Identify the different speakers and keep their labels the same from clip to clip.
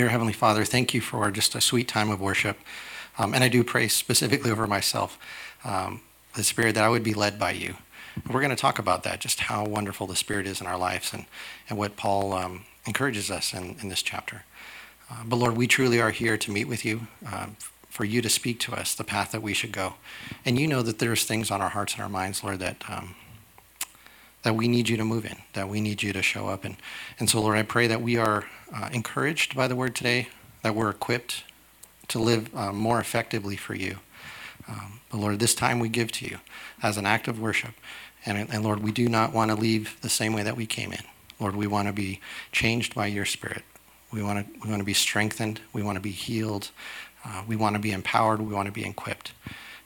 Speaker 1: Dear Heavenly Father, thank you for just a sweet time of worship. Um, and I do pray specifically over myself, um, the Spirit, that I would be led by you. We're going to talk about that, just how wonderful the Spirit is in our lives and, and what Paul um, encourages us in, in this chapter. Uh, but Lord, we truly are here to meet with you, um, for you to speak to us the path that we should go. And you know that there's things on our hearts and our minds, Lord, that um, that we need you to move in, that we need you to show up. And, and so, Lord, I pray that we are uh, encouraged by the word today, that we're equipped to live uh, more effectively for you. Um, but Lord, this time we give to you as an act of worship. And, and Lord, we do not want to leave the same way that we came in. Lord, we want to be changed by your spirit. We want to, we want to be strengthened. We want to be healed. Uh, we want to be empowered. We want to be equipped.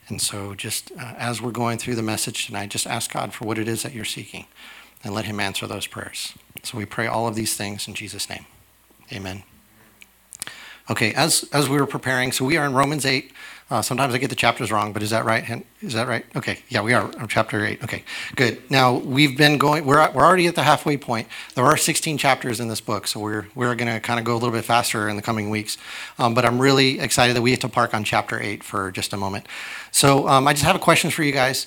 Speaker 1: And so, just uh, as we're going through the message tonight, just ask God for what it is that you're seeking and let Him answer those prayers. So, we pray all of these things in Jesus' name. Amen. Okay, as, as we were preparing, so we are in Romans 8. Uh, sometimes I get the chapters wrong, but is that right? Is that right? Okay, yeah, we are chapter 8. Okay, good. Now, we've been going, we're, we're already at the halfway point. There are 16 chapters in this book, so we're, we're going to kind of go a little bit faster in the coming weeks. Um, but I'm really excited that we get to park on chapter 8 for just a moment. So um, I just have a question for you guys.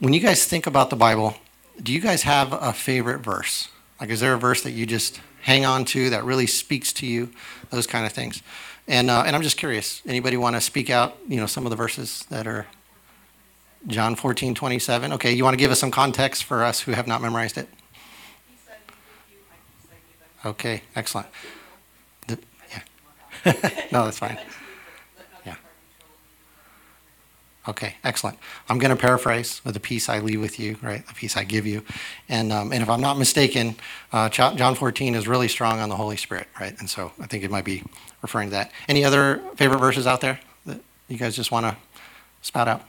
Speaker 1: When you guys think about the Bible, do you guys have a favorite verse? Like, is there a verse that you just hang on to that really speaks to you? Those kind of things. And, uh, and I'm just curious, anybody want to speak out, you know, some of the verses that are John 14, 27? Okay, you want to give us some context for us who have not memorized it? Okay, excellent. The, yeah. no, that's fine. Yeah. Okay, excellent. I'm going to paraphrase with the peace I leave with you, right? The peace I give you. And, um, and if I'm not mistaken, uh, John 14 is really strong on the Holy Spirit, right? And so I think it might be referring to that. Any other favorite verses out there that you guys just want to spout out?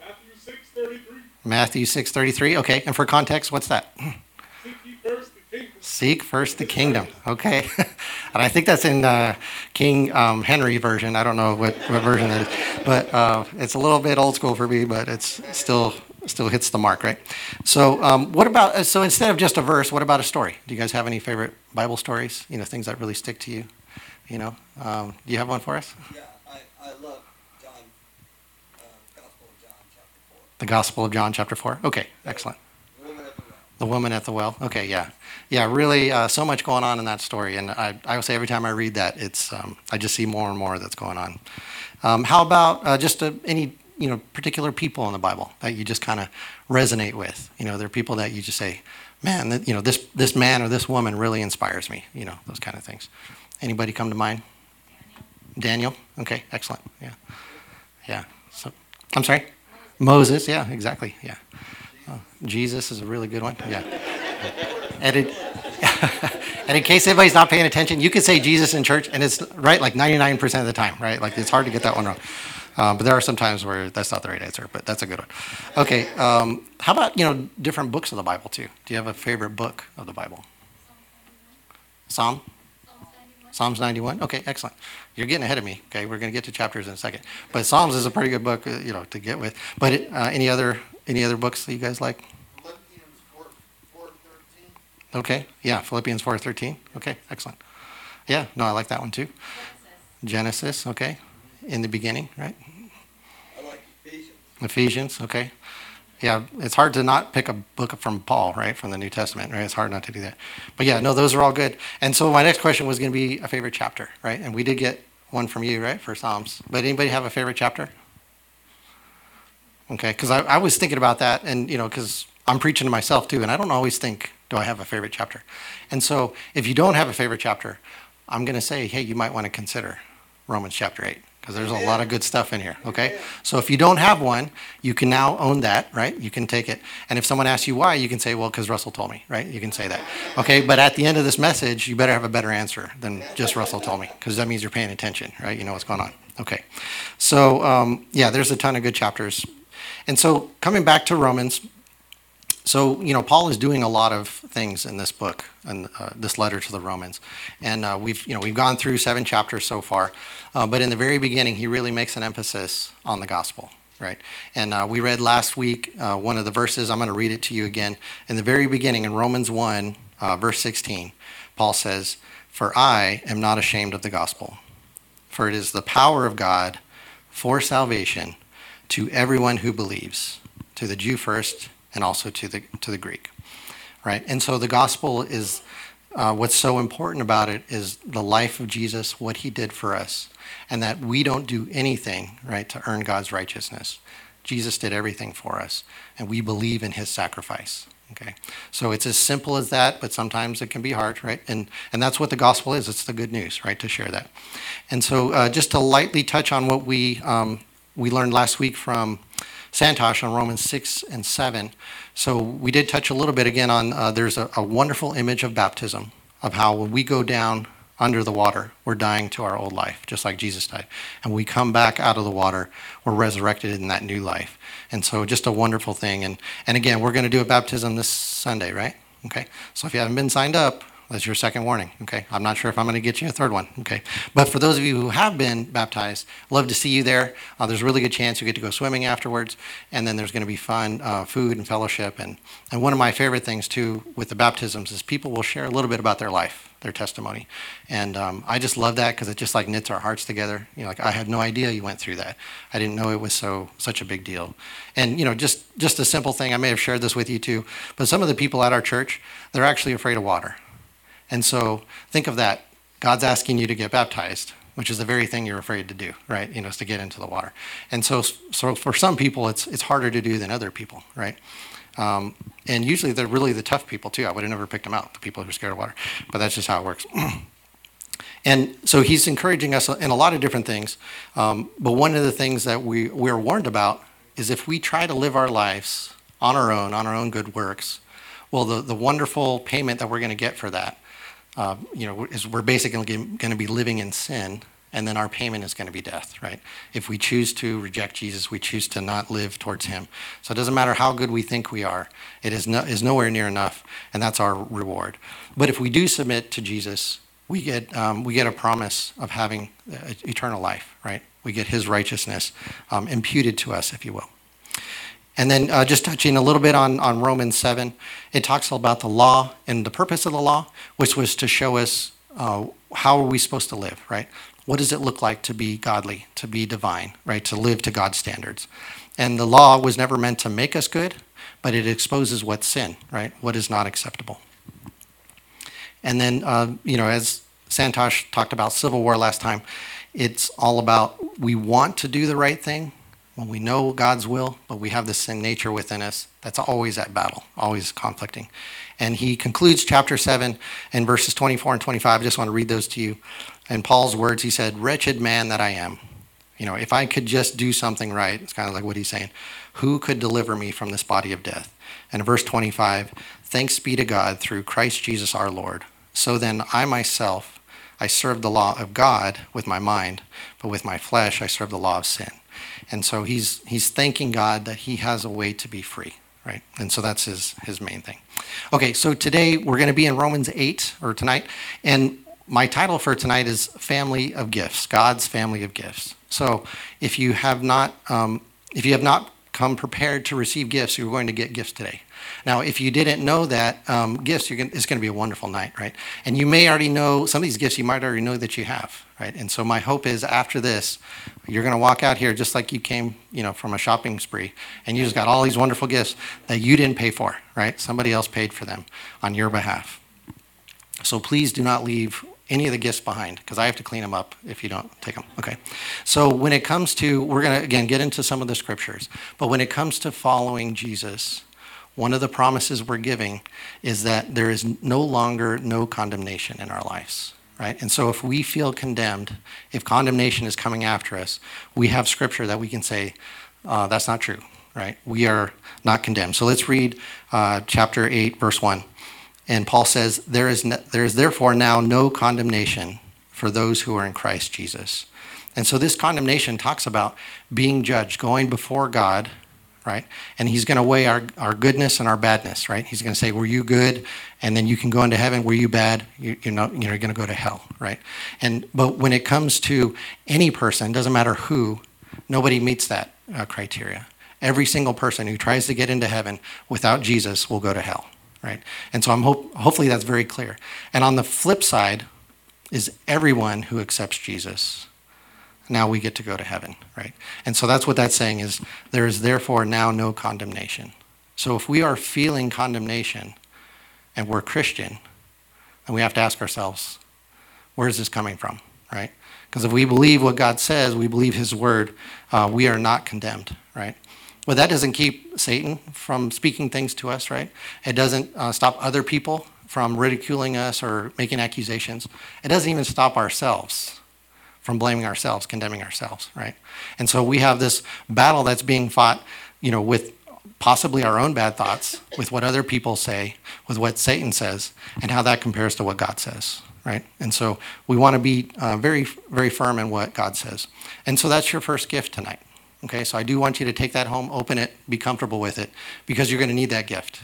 Speaker 2: Matthew 6:33.
Speaker 1: Matthew 6:33. Okay, and for context, what's that?
Speaker 2: Seek first the kingdom.
Speaker 1: Seek first the kingdom. Okay, and I think that's in uh, King um, Henry version. I don't know what, what version that is, but uh, it's a little bit old school for me, but it's still still hits the mark, right? So, um, what about so instead of just a verse, what about a story? Do you guys have any favorite Bible stories? You know, things that really stick to you? You know, um, do you have one for us?
Speaker 3: Yeah, I, I love John, uh, Gospel of John, chapter 4.
Speaker 1: The Gospel of John, chapter 4. Okay, excellent.
Speaker 3: The woman at the well.
Speaker 1: Okay, yeah. Yeah, really uh, so much going on in that story. And I, I will say every time I read that, it's um, I just see more and more that's going on. Um, how about uh, just uh, any you know particular people in the Bible that you just kind of resonate with? You know, there are people that you just say, man, that, you know, this this man or this woman really inspires me. You know, those kind of things. Anybody come to mind? Daniel. Daniel? Okay, excellent. Yeah. Yeah. So, I'm sorry? Moses. Yeah, exactly. Yeah. Jesus is a really good one. Yeah. And, it, and in case anybody's not paying attention, you could say Jesus in church, and it's right like 99% of the time, right? Like it's hard to get that one wrong. Um, but there are some times where that's not the right answer, but that's a good one. Okay. Um, how about, you know, different books of the Bible, too? Do you have a favorite book of the Bible? Psalm? Psalms 91? Okay, excellent. You're getting ahead of me. Okay, we're going to get to chapters in a second. But Psalms is a pretty good book, uh, you know, to get with. But uh, any other any other books that you guys like?
Speaker 3: Philippians 4, 4 13.
Speaker 1: Okay, yeah, Philippians 4:13. Okay, excellent. Yeah, no, I like that one too. Genesis, okay. In the beginning, right?
Speaker 3: I like Ephesians.
Speaker 1: Ephesians, okay. Yeah, it's hard to not pick a book from Paul, right, from the New Testament, right? It's hard not to do that. But yeah, no, those are all good. And so my next question was going to be a favorite chapter, right? And we did get one from you, right, for Psalms. But anybody have a favorite chapter? Okay, because I, I was thinking about that, and you know, because I'm preaching to myself too, and I don't always think, do I have a favorite chapter? And so if you don't have a favorite chapter, I'm going to say, hey, you might want to consider Romans chapter 8 because there's a lot of good stuff in here. Okay, so if you don't have one, you can now own that, right? You can take it, and if someone asks you why, you can say, well, because Russell told me, right? You can say that. Okay, but at the end of this message, you better have a better answer than just Russell told me, because that means you're paying attention, right? You know what's going on. Okay, so um, yeah, there's a ton of good chapters, and so coming back to Romans. So you know, Paul is doing a lot of things in this book and uh, this letter to the Romans, and uh, we've you know we've gone through seven chapters so far, uh, but in the very beginning, he really makes an emphasis on the gospel, right? And uh, we read last week uh, one of the verses. I'm going to read it to you again. In the very beginning, in Romans one, uh, verse 16, Paul says, For I am not ashamed of the gospel, for it is the power of God for salvation to everyone who believes, to the Jew first, and also to the to the Greek, right? And so the gospel is uh, what's so important about it is the life of Jesus, what he did for us, and that we don't do anything, right, to earn God's righteousness. Jesus did everything for us, and we believe in his sacrifice. Okay, so it's as simple as that, but sometimes it can be hard, right? And and that's what the gospel is. It's the good news, right? To share that. And so, uh, just to lightly touch on what we um, we learned last week from Santosh on Romans six and seven. So we did touch a little bit again on. Uh, there's a, a wonderful image of baptism of how when we go down under the water, we're dying to our old life, just like Jesus died. And we come back out of the water, we're resurrected in that new life. And so just a wonderful thing. And, and again, we're going to do a baptism this Sunday, right? Okay. So if you haven't been signed up, that's your second warning. Okay. I'm not sure if I'm going to get you a third one. Okay. But for those of you who have been baptized, love to see you there. Uh, there's a really good chance you get to go swimming afterwards. And then there's going to be fun uh, food and fellowship. And, and one of my favorite things, too, with the baptisms is people will share a little bit about their life their testimony. And um, I just love that because it just like knits our hearts together. You know, like I had no idea you went through that. I didn't know it was so such a big deal. And you know, just just a simple thing. I may have shared this with you too, but some of the people at our church, they're actually afraid of water. And so think of that. God's asking you to get baptized, which is the very thing you're afraid to do, right? You know, is to get into the water. And so, so for some people, it's it's harder to do than other people, right? Um, and usually they're really the tough people too. I would have never picked them out, the people who are scared of water. But that's just how it works. and so he's encouraging us in a lot of different things. Um, but one of the things that we, we're warned about is if we try to live our lives on our own, on our own good works, well, the, the wonderful payment that we're going to get for that, uh, you know, is we're basically going to be living in sin and then our payment is going to be death, right? If we choose to reject Jesus, we choose to not live towards him. So it doesn't matter how good we think we are, it is, no, is nowhere near enough, and that's our reward. But if we do submit to Jesus, we get, um, we get a promise of having uh, eternal life, right? We get his righteousness um, imputed to us, if you will. And then uh, just touching a little bit on, on Romans 7, it talks about the law and the purpose of the law, which was to show us uh, how are we supposed to live, right? what does it look like to be godly, to be divine, right? To live to God's standards. And the law was never meant to make us good, but it exposes what's sin, right? What is not acceptable. And then, uh, you know, as Santosh talked about civil war last time, it's all about we want to do the right thing when we know God's will, but we have the sin nature within us that's always at battle, always conflicting. And he concludes chapter 7 in verses 24 and 25. I just want to read those to you. In Paul's words, he said, Wretched man that I am. You know, if I could just do something right, it's kind of like what he's saying. Who could deliver me from this body of death? And in verse 25, thanks be to God through Christ Jesus our Lord. So then I myself, I serve the law of God with my mind, but with my flesh I serve the law of sin. And so he's he's thanking God that he has a way to be free, right? And so that's his his main thing. Okay, so today we're going to be in Romans 8 or tonight and my title for tonight is Family of Gifts, God's Family of Gifts. So if you have not, um, if you have not come prepared to receive gifts, you're going to get gifts today. Now, if you didn't know that um, gifts, gonna, it's going to be a wonderful night, right? And you may already know some of these gifts. You might already know that you have, right? And so my hope is after this, you're going to walk out here just like you came, you know, from a shopping spree, and you just got all these wonderful gifts that you didn't pay for, right? Somebody else paid for them on your behalf. So please do not leave any of the gifts behind because I have to clean them up if you don't take them. Okay. So when it comes to, we're going to again get into some of the scriptures, but when it comes to following Jesus, one of the promises we're giving is that there is no longer no condemnation in our lives, right? And so if we feel condemned, if condemnation is coming after us, we have scripture that we can say, uh, that's not true, right? We are not condemned. So let's read uh, chapter 8, verse 1. And Paul says, there is, there is therefore now no condemnation for those who are in Christ Jesus. And so this condemnation talks about being judged, going before God, right? And he's going to weigh our, our goodness and our badness, right? He's going to say, were you good? And then you can go into heaven. Were you bad? You, you're, not, you're going to go to hell, right? And, but when it comes to any person, doesn't matter who, nobody meets that uh, criteria. Every single person who tries to get into heaven without Jesus will go to hell right? And so I'm hope, hopefully that's very clear. And on the flip side, is everyone who accepts Jesus. Now we get to go to heaven, right? And so that's what that's saying is there is therefore now no condemnation. So if we are feeling condemnation and we're Christian, then we have to ask ourselves, where is this coming from, right? Because if we believe what God says, we believe His word, uh, we are not condemned, right? But that doesn't keep Satan from speaking things to us, right? It doesn't uh, stop other people from ridiculing us or making accusations. It doesn't even stop ourselves from blaming ourselves, condemning ourselves, right? And so we have this battle that's being fought, you know, with possibly our own bad thoughts, with what other people say, with what Satan says, and how that compares to what God says, right? And so we want to be uh, very, very firm in what God says. And so that's your first gift tonight. Okay, so I do want you to take that home, open it, be comfortable with it, because you're going to need that gift.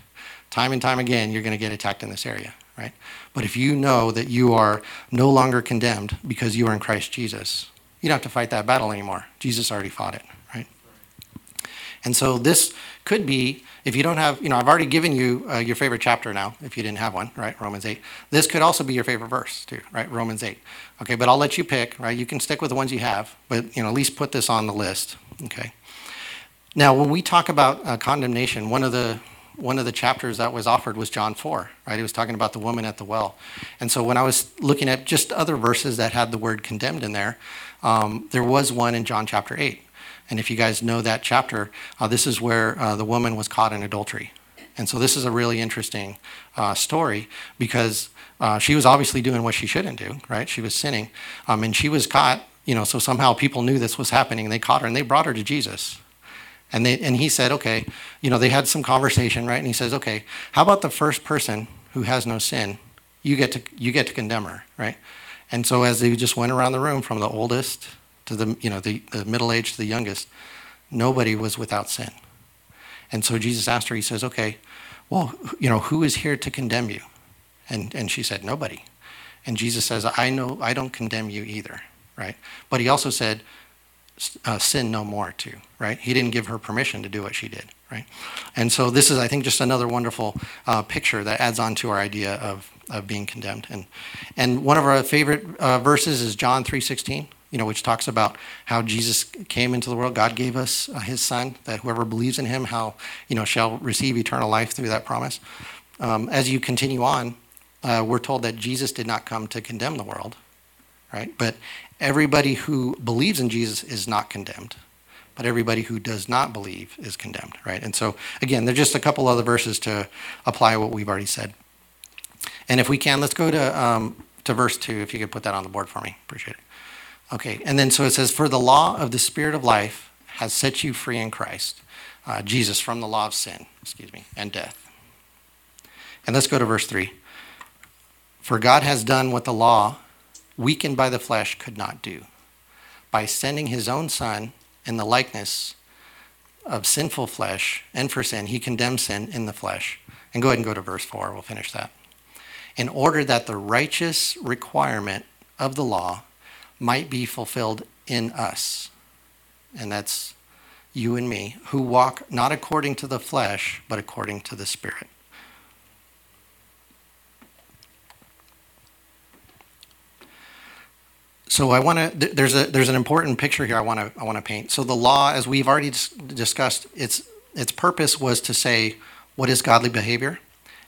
Speaker 1: Time and time again, you're going to get attacked in this area, right? But if you know that you are no longer condemned because you are in Christ Jesus, you don't have to fight that battle anymore. Jesus already fought it, right? And so this could be, if you don't have, you know, I've already given you uh, your favorite chapter now, if you didn't have one, right? Romans 8. This could also be your favorite verse, too, right? Romans 8. Okay, but I'll let you pick, right? You can stick with the ones you have, but, you know, at least put this on the list, okay? Now, when we talk about uh, condemnation, one of the one of the chapters that was offered was John 4, right? He was talking about the woman at the well. And so when I was looking at just other verses that had the word condemned in there, um, there was one in John chapter 8. And if you guys know that chapter, uh, this is where uh, the woman was caught in adultery. And so this is a really interesting uh, story because uh, she was obviously doing what she shouldn't do, right? She was sinning. Um, and she was caught, you know, so somehow people knew this was happening. And they caught her and they brought her to Jesus. And, they, and he said, okay, you know, they had some conversation, right? And he says, okay, how about the first person who has no sin? You get to, you get to condemn her, right? And so as they just went around the room from the oldest to the, you know, the, the middle age to the youngest, nobody was without sin. And so Jesus asked her, he says, okay, well, you know, who is here to condemn you? And, and she said, nobody. And Jesus says, I know, I don't condemn you either, right? But he also said, uh, sin no more too, right? He didn't give her permission to do what she did, right? And so this is, I think, just another wonderful uh, picture that adds on to our idea of, of being condemned. And, and one of our favorite uh, verses is John 3.16, you know, which talks about how Jesus came into the world. God gave us uh, his son, that whoever believes in him, how, you know, shall receive eternal life through that promise. Um, as you continue on, uh, we're told that Jesus did not come to condemn the world, right? But everybody who believes in Jesus is not condemned, but everybody who does not believe is condemned, right? And so, again, there's just a couple other verses to apply what we've already said. And if we can, let's go to, um, to verse 2, if you could put that on the board for me. Appreciate it. Okay, and then so it says, For the law of the Spirit of life has set you free in Christ, uh, Jesus, from the law of sin, excuse me, and death. And let's go to verse 3. For God has done what the law, weakened by the flesh, could not do. By sending his own Son in the likeness of sinful flesh and for sin, he condemned sin in the flesh. And go ahead and go to verse 4. We'll finish that. In order that the righteous requirement of the law might be fulfilled in us. And that's you and me, who walk not according to the flesh, but according to the Spirit. So I want to. There's a there's an important picture here. I want to I want to paint. So the law, as we've already dis- discussed, its its purpose was to say what is godly behavior,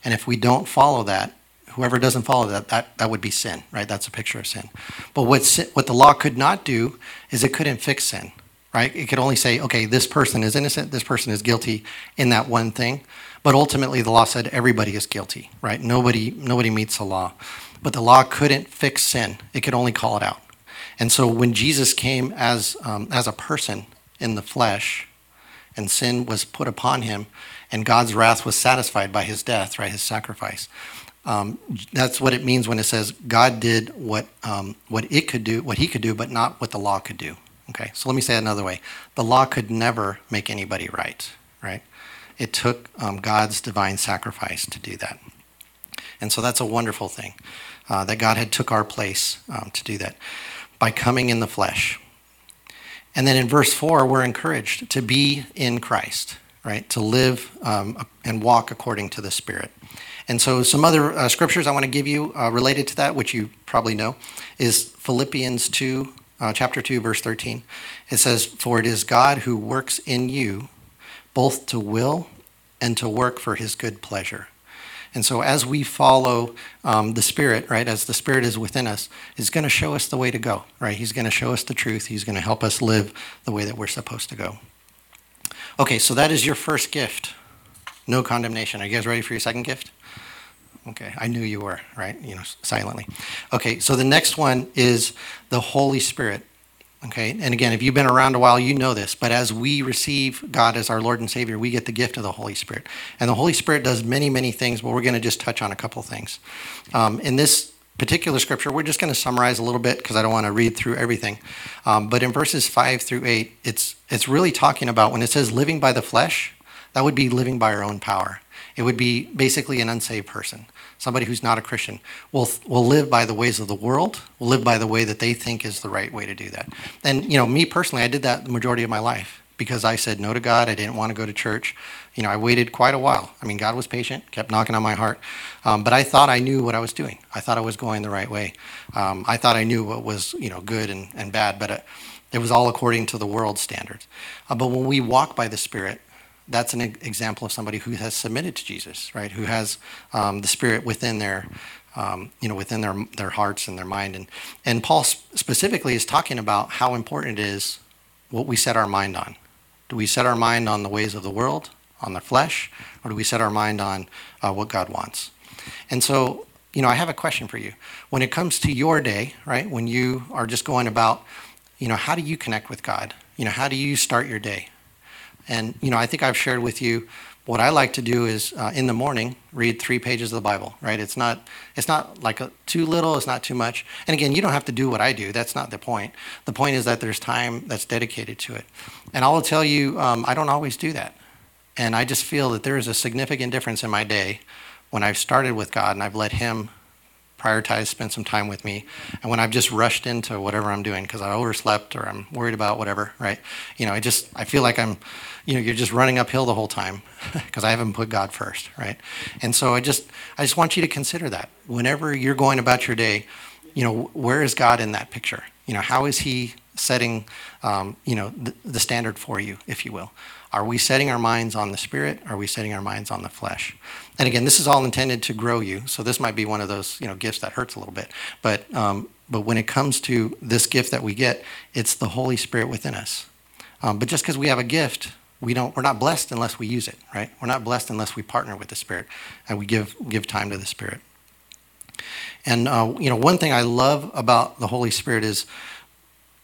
Speaker 1: and if we don't follow that, whoever doesn't follow that, that that would be sin, right? That's a picture of sin. But what what the law could not do is it couldn't fix sin, right? It could only say, okay, this person is innocent, this person is guilty in that one thing. But ultimately, the law said everybody is guilty, right? Nobody nobody meets the law. But the law couldn't fix sin; it could only call it out. And so when Jesus came as, um, as a person in the flesh, and sin was put upon him, and God's wrath was satisfied by his death, right, his sacrifice. Um, that's what it means when it says God did what um, what it could do, what He could do, but not what the law could do. Okay, so let me say it another way: the law could never make anybody right. Right? It took um, God's divine sacrifice to do that, and so that's a wonderful thing uh, that God had took our place um, to do that by coming in the flesh. And then in verse 4, we're encouraged to be in Christ, right? To live um, and walk according to the Spirit. And so, some other uh, scriptures I want to give you uh, related to that, which you probably know, is Philippians 2, uh, chapter 2, verse 13. It says, For it is God who works in you both to will and to work for his good pleasure. And so, as we follow um, the Spirit, right, as the Spirit is within us, is going to show us the way to go, right? He's going to show us the truth. He's going to help us live the way that we're supposed to go. Okay, so that is your first gift. No condemnation. Are you guys ready for your second gift? Okay, I knew you were, right? You know, silently. Okay, so the next one is the Holy Spirit. Okay, and again, if you've been around a while, you know this, but as we receive God as our Lord and Savior, we get the gift of the Holy Spirit. And the Holy Spirit does many, many things, but we're going to just touch on a couple things. Um, in this particular scripture, we're just going to summarize a little bit because I don't want to read through everything. Um, but in verses 5 through 8, it's, it's really talking about when it says living by the flesh, that would be living by our own power. It would be basically an unsaved person somebody who's not a Christian, will will live by the ways of the world, will live by the way that they think is the right way to do that. And you know, me personally, I did that the majority of my life because I said no to God. I didn't want to go to church. You know, I waited quite a while. I mean, God was patient, kept knocking on my heart, um, but I thought I knew what I was doing. I thought I was going the right way. Um, I thought I knew what was you know good and, and bad, but it, it was all according to the world standards. Uh, but when we walk by the Spirit, that's an example of somebody who has submitted to Jesus, right? Who has um, the Spirit within their, um, you know, within their their hearts and their mind. And and Paul specifically is talking about how important it is what we set our mind on. Do we set our mind on the ways of the world, on the flesh, or do we set our mind on uh, what God wants? And so, you know, I have a question for you. When it comes to your day, right? When you are just going about, you know, how do you connect with God? You know, how do you start your day? And you know, I think I've shared with you what I like to do is uh, in the morning read three pages of the Bible. Right? It's not it's not like a, too little. It's not too much. And again, you don't have to do what I do. That's not the point. The point is that there's time that's dedicated to it. And I will tell you, um, I don't always do that. And I just feel that there is a significant difference in my day when I've started with God and I've let Him prioritize, spend some time with me. And when I've just rushed into whatever I'm doing because I overslept or I'm worried about whatever, right? You know, I just, I feel like I'm, you know, you're just running uphill the whole time because I haven't put God first, right? And so I just, I just want you to consider that whenever you're going about your day, you know, where is God in that picture? You know, how is He setting, um, you know, the, the standard for you, if you will? Are we setting our minds on the spirit? Are we setting our minds on the flesh? And again, this is all intended to grow you. So this might be one of those you know gifts that hurts a little bit. But um, but when it comes to this gift that we get, it's the Holy Spirit within us. Um, but just because we have a gift, we don't we're not blessed unless we use it, right? We're not blessed unless we partner with the Spirit and we give give time to the Spirit. And uh, you know, one thing I love about the Holy Spirit is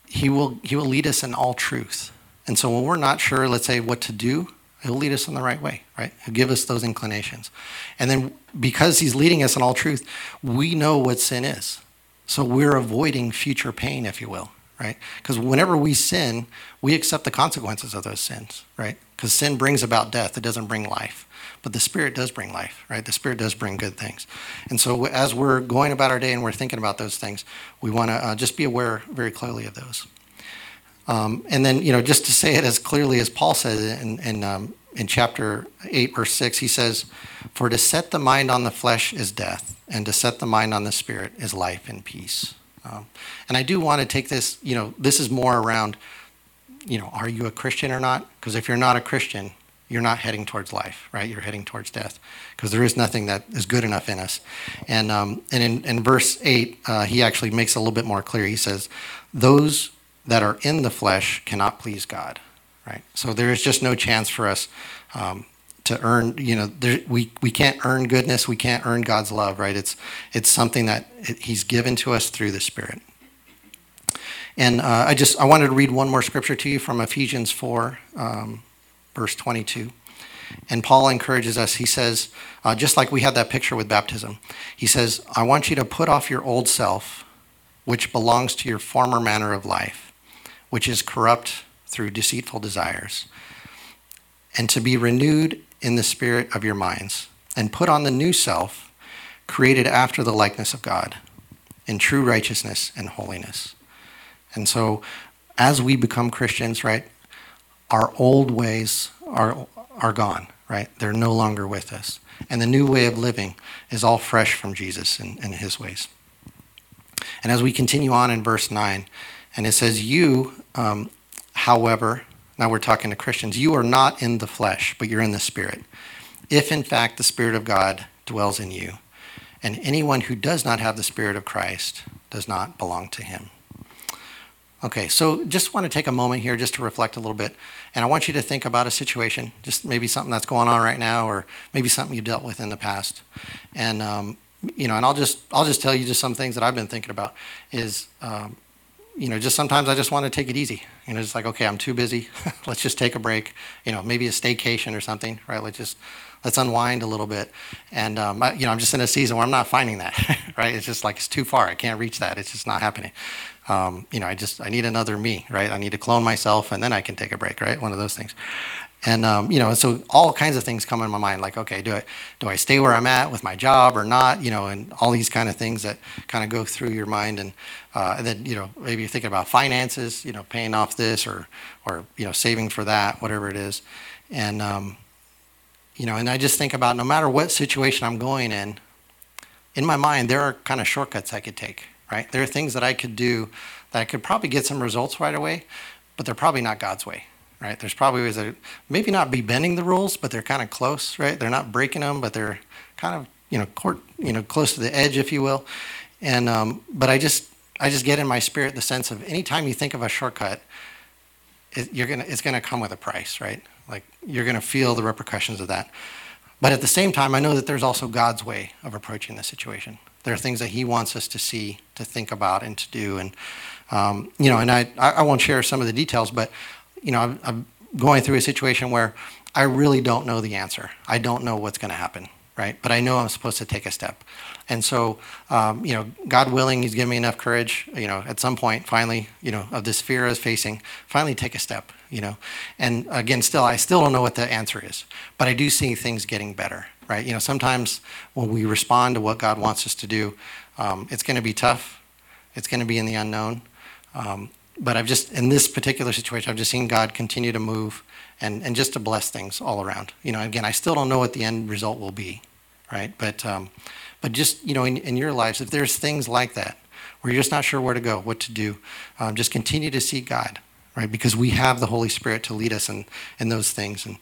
Speaker 1: he will he will lead us in all truth. And so when we're not sure, let's say, what to do, he'll lead us in the right way, right? He'll give us those inclinations. And then because he's leading us in all truth, we know what sin is. So we're avoiding future pain, if you will, right? Because whenever we sin, we accept the consequences of those sins, right? Because sin brings about death, it doesn't bring life. But the Spirit does bring life, right? The Spirit does bring good things. And so as we're going about our day and we're thinking about those things, we want to uh, just be aware very clearly of those. Um, and then, you know, just to say it as clearly as Paul says it in, in, um, in chapter 8, verse 6, he says, For to set the mind on the flesh is death, and to set the mind on the spirit is life and peace. Um, and I do want to take this, you know, this is more around, you know, are you a Christian or not? Because if you're not a Christian, you're not heading towards life, right? You're heading towards death because there is nothing that is good enough in us. And, um, and in, in verse 8, uh, he actually makes a little bit more clear. He says, Those that are in the flesh cannot please God, right? So there is just no chance for us um, to earn. You know, there, we we can't earn goodness. We can't earn God's love, right? It's it's something that it, He's given to us through the Spirit. And uh, I just I wanted to read one more scripture to you from Ephesians four, um, verse twenty two. And Paul encourages us. He says, uh, just like we had that picture with baptism, he says, I want you to put off your old self, which belongs to your former manner of life which is corrupt through deceitful desires, and to be renewed in the spirit of your minds, and put on the new self, created after the likeness of God, in true righteousness and holiness. And so, as we become Christians, right, our old ways are, are gone, right? They're no longer with us. And the new way of living is all fresh from Jesus and, and his ways. And as we continue on in verse 9, and it says, You, um, however, now we're talking to Christians, you are not in the flesh, but you're in the Spirit. If in fact the Spirit of God dwells in you, and anyone who does not have the Spirit of Christ does not belong to him. Okay, so just want to take a moment here just to reflect a little bit. And I want you to think about a situation, just maybe something that's going on right now, or maybe something you dealt with in the past. And, um, you know, and I'll just, I'll just tell you just some things that I've been thinking about is, um, you know, just sometimes I just want to take it easy. You know, it's like, okay, I'm too busy. let's just take a break. You know, maybe a staycation or something, right? Let's just, let's unwind a little bit. And, um, I, you know, I'm just in a season where I'm not finding that, right? It's just like, it's too far. I can't reach that. It's just not happening um, you know, I just I need another me, right? I need to clone myself, and then I can take a break, right? One of those things. And um, you know, so all kinds of things come in my mind, like, okay, do I do I stay where I'm at with my job or not? You know, and all these kind of things that kind of go through your mind, and, uh, and then you know, maybe you're thinking about finances, you know, paying off this or or you know, saving for that, whatever it is, and um, you know, and I just think about no matter what situation I'm going in, in my mind, there are kind of shortcuts I could take right? There are things that I could do that I could probably get some results right away, but they're probably not God's way, right? There's probably ways that maybe not be bending the rules, but they're kind of close, right? They're not breaking them, but they're kind of you know court, you know close to the edge, if you will. And um, but I just I just get in my spirit the sense of anytime you think of a shortcut, it, you're gonna it's gonna come with a price, right? Like you're gonna feel the repercussions of that. But at the same time, I know that there's also God's way of approaching the situation. There are things that He wants us to see, to think about, and to do. And um, you know, and I, I won't share some of the details, but you know, I'm, I'm going through a situation where I really don't know the answer. I don't know what's going to happen, right? But I know I'm supposed to take a step. And so, um, you know, God willing, He's given me enough courage, you know, at some point, finally, you know, of this fear I was facing, finally take a step, you know. And again, still, I still don't know what the answer is, but I do see things getting better right? You know, sometimes when we respond to what God wants us to do, um, it's going to be tough. It's going to be in the unknown. Um, but I've just, in this particular situation, I've just seen God continue to move and, and just to bless things all around. You know, again, I still don't know what the end result will be, right? But, um, but just, you know, in, in your lives, if there's things like that where you're just not sure where to go, what to do, um, just continue to seek God, right? Because we have the Holy Spirit to lead us in, in those things. And,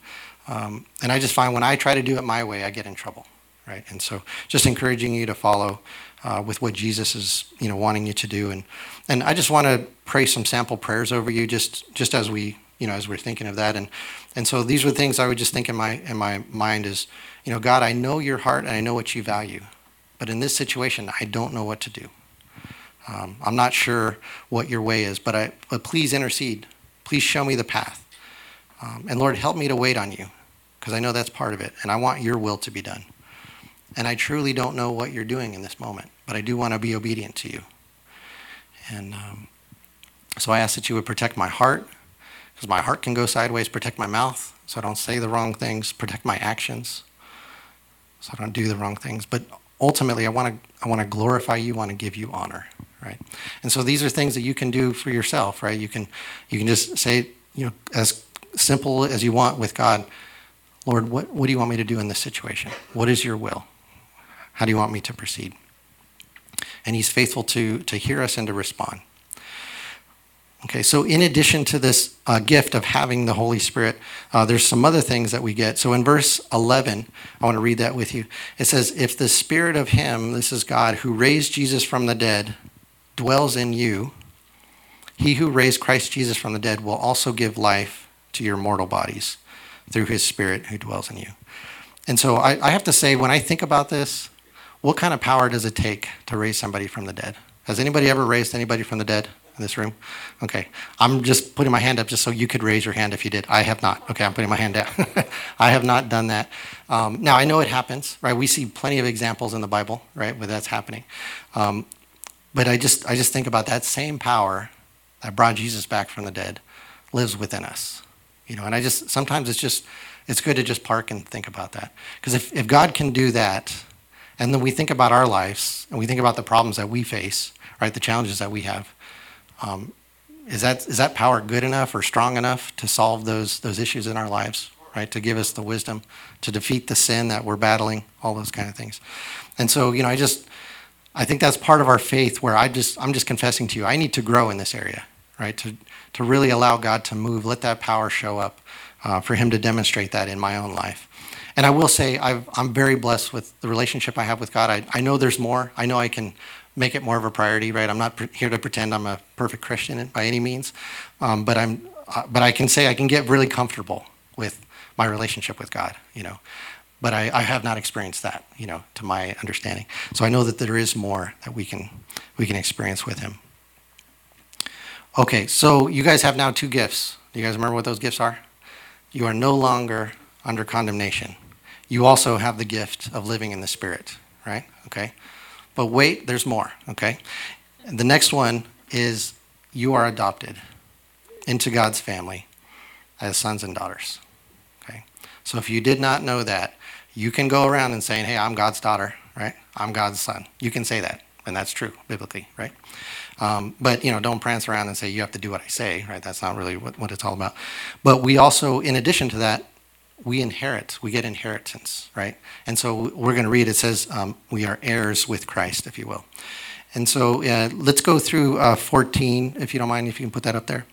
Speaker 1: um, and I just find when I try to do it my way, I get in trouble, right? And so, just encouraging you to follow uh, with what Jesus is, you know, wanting you to do. And and I just want to pray some sample prayers over you, just just as we, you know, as we're thinking of that. And and so these were things I would just think in my in my mind is, you know, God, I know your heart and I know what you value, but in this situation, I don't know what to do. Um, I'm not sure what your way is, but I but please intercede. Please show me the path. Um, and Lord, help me to wait on you because I know that's part of it, and I want your will to be done. And I truly don't know what you're doing in this moment, but I do want to be obedient to you. And um, so I ask that you would protect my heart, because my heart can go sideways, protect my mouth, so I don't say the wrong things, protect my actions, so I don't do the wrong things. But ultimately, I want to I want to glorify you, I want to give you honor, right? And so these are things that you can do for yourself, right? You can you can just say, you know, as simple as you want with God, Lord, what, what do you want me to do in this situation? What is your will? How do you want me to proceed? And he's faithful to, to hear us and to respond. Okay, so in addition to this uh, gift of having the Holy Spirit, uh, there's some other things that we get. So in verse 11, I want to read that with you. It says, If the Spirit of Him, this is God, who raised Jesus from the dead, dwells in you, he who raised Christ Jesus from the dead will also give life to your mortal bodies through his spirit who dwells in you. And so I, I have to say, when I think about this, what kind of power does it take to raise somebody from the dead? Has anybody ever raised anybody from the dead in this room? Okay. I'm just putting my hand up just so you could raise your hand if you did. I have not. Okay, I'm putting my hand down. I have not done that. Um, now, I know it happens, right? We see plenty of examples in the Bible, right, where that's happening. Um, but I just, I just think about that same power that brought Jesus back from the dead lives within us. You know, and I just sometimes it's just it's good to just park and think about that. Because if, if God can do that, and then we think about our lives and we think about the problems that we face, right, the challenges that we have, um, is that is that power good enough or strong enough to solve those those issues in our lives? right? To give us the wisdom to defeat the sin that we're battling, all those kind of things. And so, you know, I just, I think that's part of our faith where I just, I'm just confessing to you, I need to grow in this area, right? To, to really allow God to move, let that power show up, uh, for Him to demonstrate that in my own life. And I will say, i am very blessed with the relationship I have with God. I, I know there's more. I know I can make it more of a priority, right? I'm not here to pretend I'm a perfect Christian by any means, um, but I'm, uh, but I can say I can get really comfortable with my relationship with God, you know. But I, I have not experienced that, you know, to my understanding. So I know that there is more that we can we can experience with Him. Okay, so you guys have now two gifts. Do you guys remember what those gifts are? You are no longer under condemnation. You also have the gift of living in the Spirit, right? Okay. But wait, there's more, okay? The next one is you are adopted into God's family as sons and daughters. Okay? So if you did not know that, you can go around and saying, "Hey, I'm God's daughter," right? I'm God's son. You can say that, and that's true biblically, right? Um, but you know, don't prance around and say you have to do what I say, right? That's not really what, what it's all about. But we also, in addition to that, we inherit, we get inheritance, right? And so we're going to read, it says, um, we are heirs with Christ, if you will. And so uh, let's go through uh, 14, if you don't mind, if you can put that up there.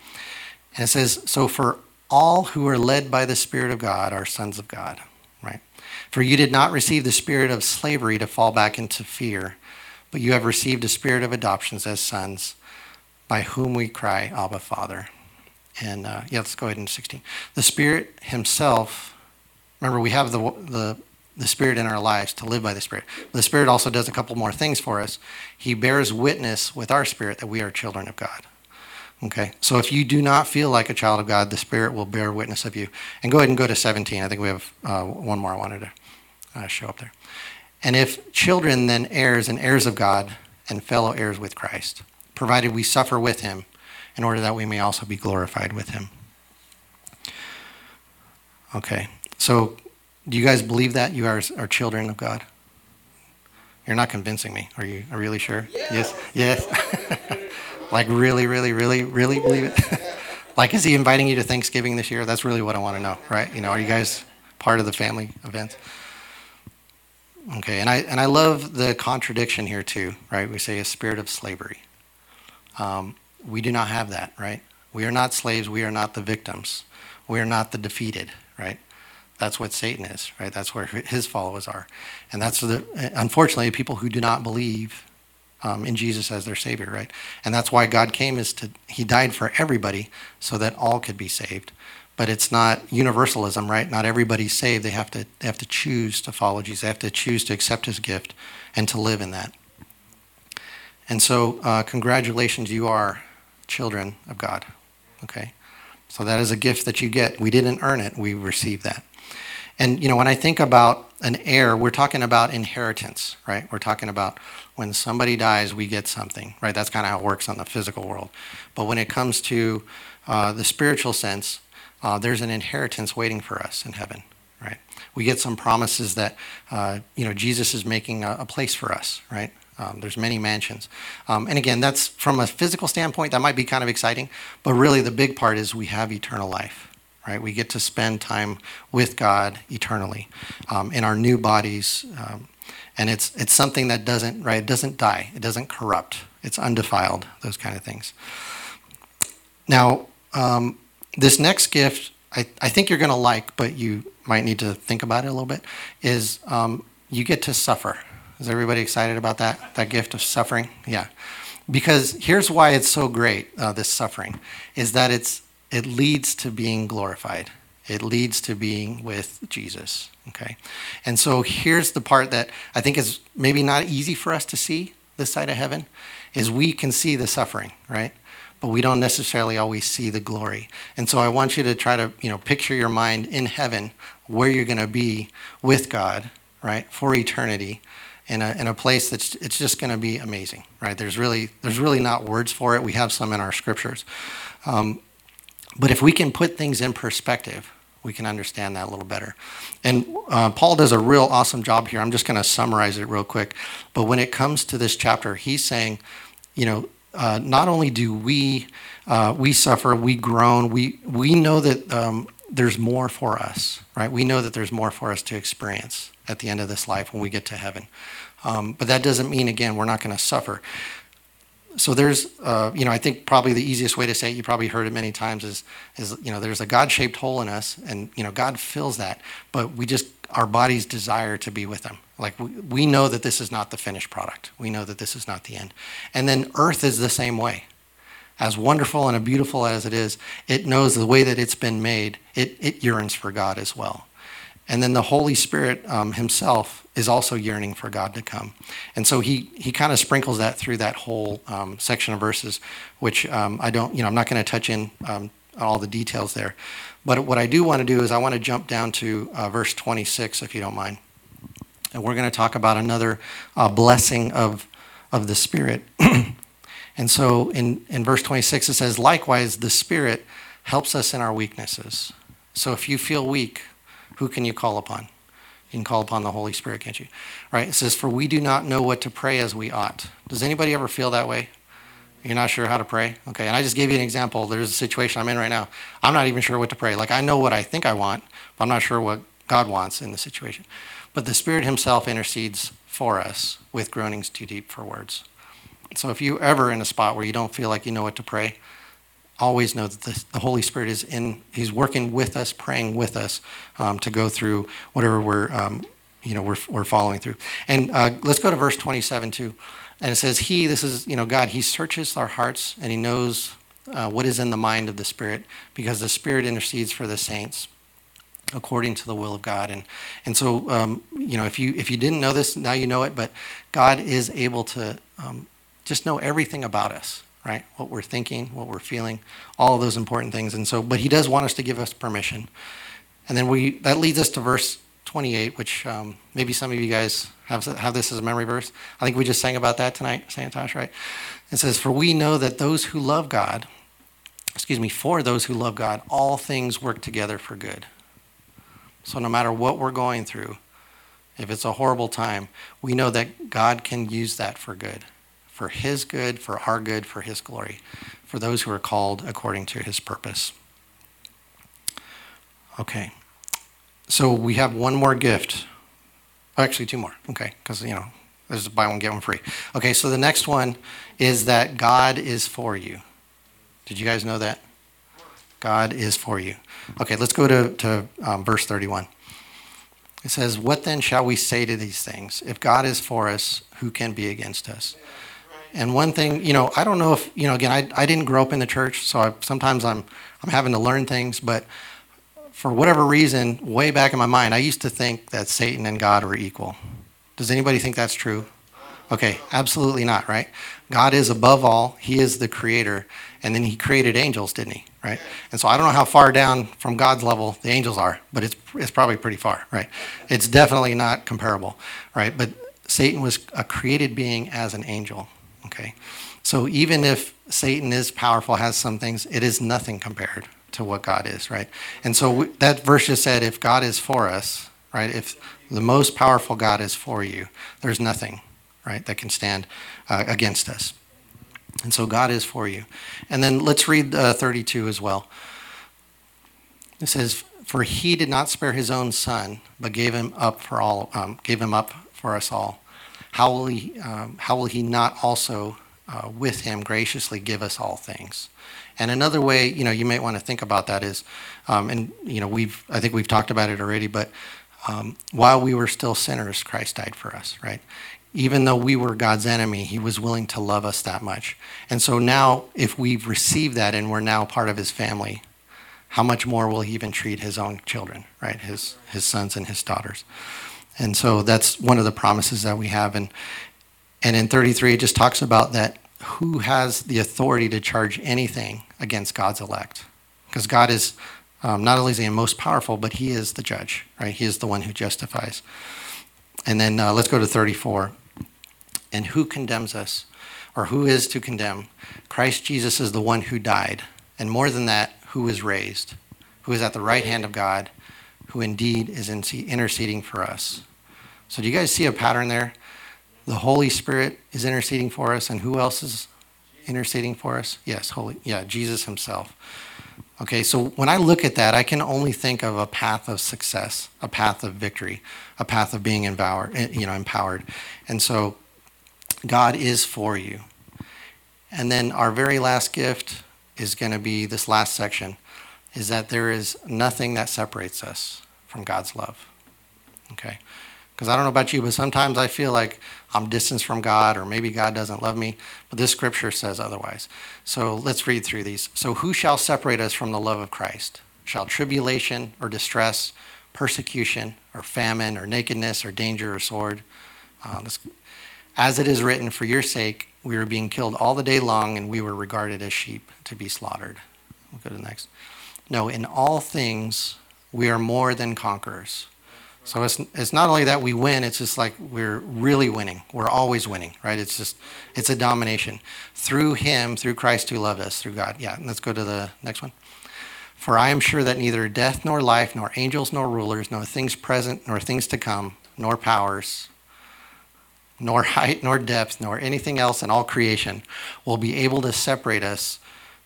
Speaker 1: And it says, So for all who are led by the Spirit of God are sons of God, right? For you did not receive the spirit of slavery to fall back into fear, but you have received a spirit of adoptions as sons, by whom we cry, Abba, Father. And uh, yeah, let's go ahead in 16. The Spirit Himself Remember, we have the, the, the Spirit in our lives to live by the Spirit. The Spirit also does a couple more things for us. He bears witness with our spirit that we are children of God. Okay, so if you do not feel like a child of God, the Spirit will bear witness of you. And go ahead and go to 17. I think we have uh, one more I wanted to uh, show up there. And if children, then heirs and heirs of God and fellow heirs with Christ, provided we suffer with him, in order that we may also be glorified with him. Okay, so, do you guys believe that you are, are children of God? You're not convincing me. Are you are really sure? Yes. Yes. yes. like really, really, really, really believe it? like is he inviting you to Thanksgiving this year? That's really what I want to know, right? You know, are you guys part of the family event? Okay, and I and I love the contradiction here too, right? We say a spirit of slavery. Um, we do not have that, right? We are not slaves. We are not the victims. We are not the defeated, right? That's what Satan is, right? That's where his followers are. And that's the, unfortunately, people who do not believe um, in Jesus as their Savior, right? And that's why God came is to, He died for everybody so that all could be saved. But it's not universalism, right? Not everybody's saved. They have to, they have to choose to follow Jesus. They have to choose to accept His gift and to live in that. And so, uh, congratulations, you are children of God, okay? So that is a gift that you get. We didn't earn it, we received that. And you know, when I think about an heir, we're talking about inheritance, right? We're talking about when somebody dies, we get something, right? That's kind of how it works on the physical world. But when it comes to uh, the spiritual sense, uh, there's an inheritance waiting for us in heaven, right? We get some promises that uh, you know Jesus is making a, a place for us, right? Um, there's many mansions, um, and again, that's from a physical standpoint. That might be kind of exciting, but really the big part is we have eternal life, right? We get to spend time with God eternally um, in our new bodies. Um, and it's, it's something that doesn't, right, it doesn't die. It doesn't corrupt. It's undefiled, those kind of things. Now, um, this next gift, I, I think you're going to like, but you might need to think about it a little bit, is um, you get to suffer. Is everybody excited about that? That gift of suffering? Yeah. Because here's why it's so great, uh, this suffering, is that it's it leads to being glorified. It leads to being with Jesus. Okay. And so here's the part that I think is maybe not easy for us to see this side of heaven is we can see the suffering, right? But we don't necessarily always see the glory. And so I want you to try to, you know, picture your mind in heaven where you're going to be with God, right? For eternity in a, in a place that's it's just going to be amazing, right? There's really there's really not words for it. We have some in our scriptures, um, but if we can put things in perspective, we can understand that a little better. And uh, Paul does a real awesome job here. I'm just going to summarize it real quick. But when it comes to this chapter, he's saying, you know, uh, not only do we uh, we suffer, we groan, we we know that um, there's more for us, right? We know that there's more for us to experience at the end of this life when we get to heaven. Um, but that doesn't mean, again, we're not going to suffer. So there's, uh, you know, I think probably the easiest way to say it, you probably heard it many times, is, is you know, there's a God-shaped hole in us, and you know, God fills that, but we just our bodies desire to be with Him. Like we, we know that this is not the finished product. We know that this is not the end. And then Earth is the same way as wonderful and as beautiful as it is, it knows the way that it's been made, it, it yearns for God as well. And then the Holy Spirit um, himself is also yearning for God to come. And so he, he kind of sprinkles that through that whole um, section of verses, which um, I don't, you know, I'm not going to touch in um, all the details there. But what I do want to do is I want to jump down to uh, verse 26, if you don't mind. And we're going to talk about another uh, blessing of, of the Spirit. And so in, in verse 26, it says, Likewise, the Spirit helps us in our weaknesses. So if you feel weak, who can you call upon? You can call upon the Holy Spirit, can't you? Right? It says, For we do not know what to pray as we ought. Does anybody ever feel that way? You're not sure how to pray? Okay, and I just gave you an example. There's a situation I'm in right now. I'm not even sure what to pray. Like, I know what I think I want, but I'm not sure what God wants in the situation. But the Spirit Himself intercedes for us with groanings too deep for words. So if you're ever in a spot where you don't feel like you know what to pray, always know that the, the Holy Spirit is in, He's working with us, praying with us um, to go through whatever we're, um, you know, we're, we're following through. And uh, let's go to verse 27 too. And it says, He, this is, you know, God, He searches our hearts and He knows uh, what is in the mind of the Spirit because the Spirit intercedes for the saints according to the will of God. And and so um, you know if you if you didn't know this, now you know it. But God is able to um, just know everything about us, right? What we're thinking, what we're feeling, all of those important things. And so, but he does want us to give us permission. And then we that leads us to verse 28, which um, maybe some of you guys have have this as a memory verse. I think we just sang about that tonight, Santosh, right? It says, "For we know that those who love God, excuse me, for those who love God, all things work together for good." So no matter what we're going through, if it's a horrible time, we know that God can use that for good for his good, for our good, for his glory, for those who are called according to his purpose. Okay. So we have one more gift. Actually, two more. Okay. Because, you know, there's a buy one, get one free. Okay. So the next one is that God is for you. Did you guys know that? God is for you. Okay. Let's go to, to um, verse 31. It says, What then shall we say to these things? If God is for us, who can be against us? And one thing, you know, I don't know if, you know, again, I, I didn't grow up in the church, so I, sometimes I'm, I'm having to learn things, but for whatever reason, way back in my mind, I used to think that Satan and God were equal. Does anybody think that's true? Okay, absolutely not, right? God is above all, He is the creator, and then He created angels, didn't He? Right? And so I don't know how far down from God's level the angels are, but it's, it's probably pretty far, right? It's definitely not comparable, right? But Satan was a created being as an angel. Okay? So even if Satan is powerful, has some things, it is nothing compared to what God is, right? And so we, that verse just said, if God is for us, right? If the most powerful God is for you, there's nothing, right, that can stand uh, against us. And so God is for you. And then let's read uh, 32 as well. It says, "For He did not spare His own Son, but gave him up for all, um, gave him up for us all." How will he, um, how will he not also uh, with him graciously give us all things? And another way, you know, you might want to think about that is, um, and you know, we've I think we've talked about it already, but um, while we were still sinners, Christ died for us, right? Even though we were God's enemy, He was willing to love us that much. And so now, if we've received that and we're now part of His family, how much more will He even treat His own children, right? His His sons and His daughters. And so that's one of the promises that we have. And, and in 33, it just talks about that who has the authority to charge anything against God's elect? Because God is um, not only is he most powerful, but he is the judge, right? He is the one who justifies. And then uh, let's go to 34. And who condemns us? Or who is to condemn? Christ Jesus is the one who died. And more than that, who is raised, who is at the right hand of God who indeed is interceding for us. So, do you guys see a pattern there? The Holy Spirit is interceding for us, and who else is interceding for us? Yes, Holy, yeah, Jesus Himself. Okay, so when I look at that, I can only think of a path of success, a path of victory, a path of being empowered, eh, you know, empowered. And so God is for you. And then our very last gift is going to be this last section is that there is nothing that separates us from God's love. Okay? Because I don't know about you, but sometimes I feel like I'm distanced from God or maybe God doesn't love me. But this scripture says otherwise. So let's read through these. So, who shall separate us from the love of Christ? Shall tribulation or distress, persecution or famine or nakedness or danger or sword? Uh, as it is written, for your sake we were being killed all the day long and we were regarded as sheep to be slaughtered. We'll go to the next. No, in all things we are more than conquerors so it's, it's not only that we win, it's just like we're really winning. We're always winning, right? It's just, it's a domination. Through Him, through Christ who loved us, through God. Yeah, let's go to the next one. For I am sure that neither death nor life, nor angels nor rulers, nor things present, nor things to come, nor powers, nor height, nor depth, nor anything else in all creation will be able to separate us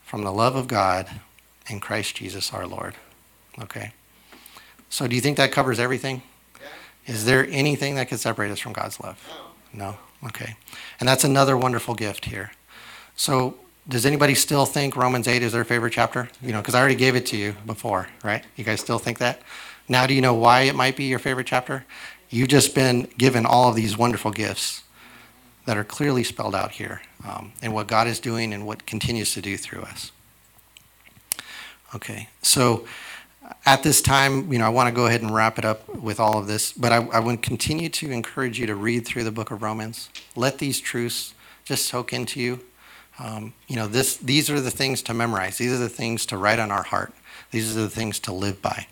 Speaker 1: from the love of God in Christ Jesus our Lord. Okay? So do you think that covers everything? Is there anything that could separate us from God's love? No. Okay. And that's another wonderful gift here. So does anybody still think Romans 8 is their favorite chapter? You know, because I already gave it to you before, right? You guys still think that? Now do you know why it might be your favorite chapter? You've just been given all of these wonderful gifts that are clearly spelled out here um, and what God is doing and what continues to do through us. Okay, so at this time, you know, I want to go ahead and wrap it up with all of this, but I, I would continue to encourage you to read through the book of Romans. Let these truths just soak into you. Um, you know, this, these are the things to memorize. These are the things to write on our heart. These are the things to live by.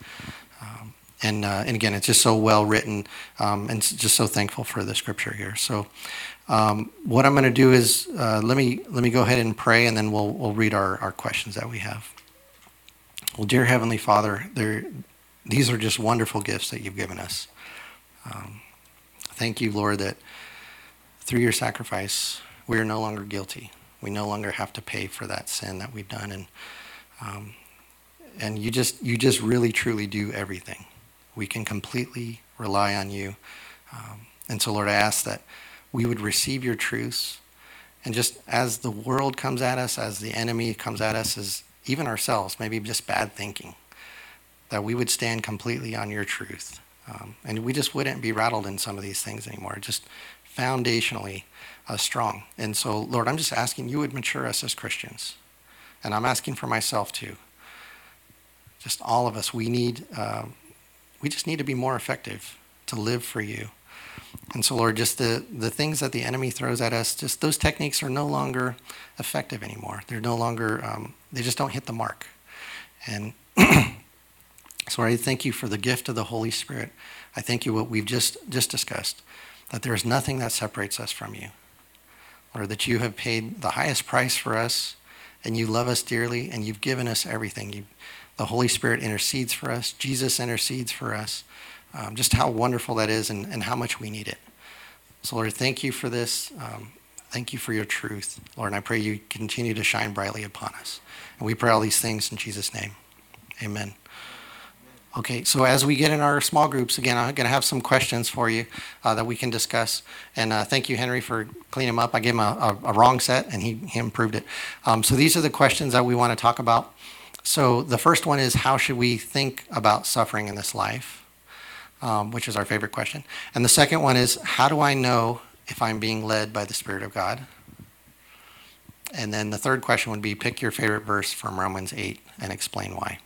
Speaker 1: Um, and, uh, and again, it's just so well written um, and just so thankful for the scripture here. So, um, what I'm going to do is uh, let me let me go ahead and pray, and then we'll we'll read our, our questions that we have. Well, dear Heavenly Father, these are just wonderful gifts that you've given us. Um, thank you, Lord, that through your sacrifice, we are no longer guilty. We no longer have to pay for that sin that we've done, and um, and you just you just really truly do everything. We can completely rely on you, um, and so Lord, I ask that we would receive your truths, and just as the world comes at us, as the enemy comes at us, as even ourselves, maybe just bad thinking, that we would stand completely on your truth. Um, and we just wouldn't be rattled in some of these things anymore, just foundationally uh, strong. And so, Lord, I'm just asking you would mature us as Christians. And I'm asking for myself too. Just all of us, we need, uh, we just need to be more effective to live for you. And so, Lord, just the, the things that the enemy throws at us, just those techniques are no longer effective anymore. They're no longer, um, they just don't hit the mark. And so I thank you for the gift of the Holy Spirit. I thank you what we've just, just discussed, that there is nothing that separates us from you. Lord, that you have paid the highest price for us and you love us dearly and you've given us everything. You, the Holy Spirit intercedes for us. Jesus intercedes for us um, just how wonderful that is and, and how much we need it. So, Lord, thank you for this. Um, thank you for your truth, Lord. And I pray you continue to shine brightly upon us. And we pray all these things in Jesus' name. Amen. Okay, so as we get in our small groups, again, I'm going to have some questions for you uh, that we can discuss. And uh, thank you, Henry, for cleaning them up. I gave him a, a, a wrong set, and he, he improved it. Um, so these are the questions that we want to talk about. So the first one is how should we think about suffering in this life? Um, which is our favorite question. And the second one is how do I know if I'm being led by the Spirit of God? And then the third question would be pick your favorite verse from Romans 8 and explain why.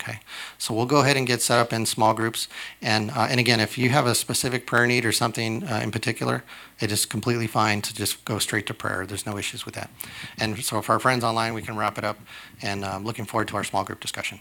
Speaker 1: Okay, so we'll go ahead and get set up in small groups. And, uh, and again, if you have a specific prayer need or something uh, in particular, it is completely fine to just go straight to prayer. There's no issues with that. And so for our friends online, we can wrap it up. And I'm um, looking forward to our small group discussion.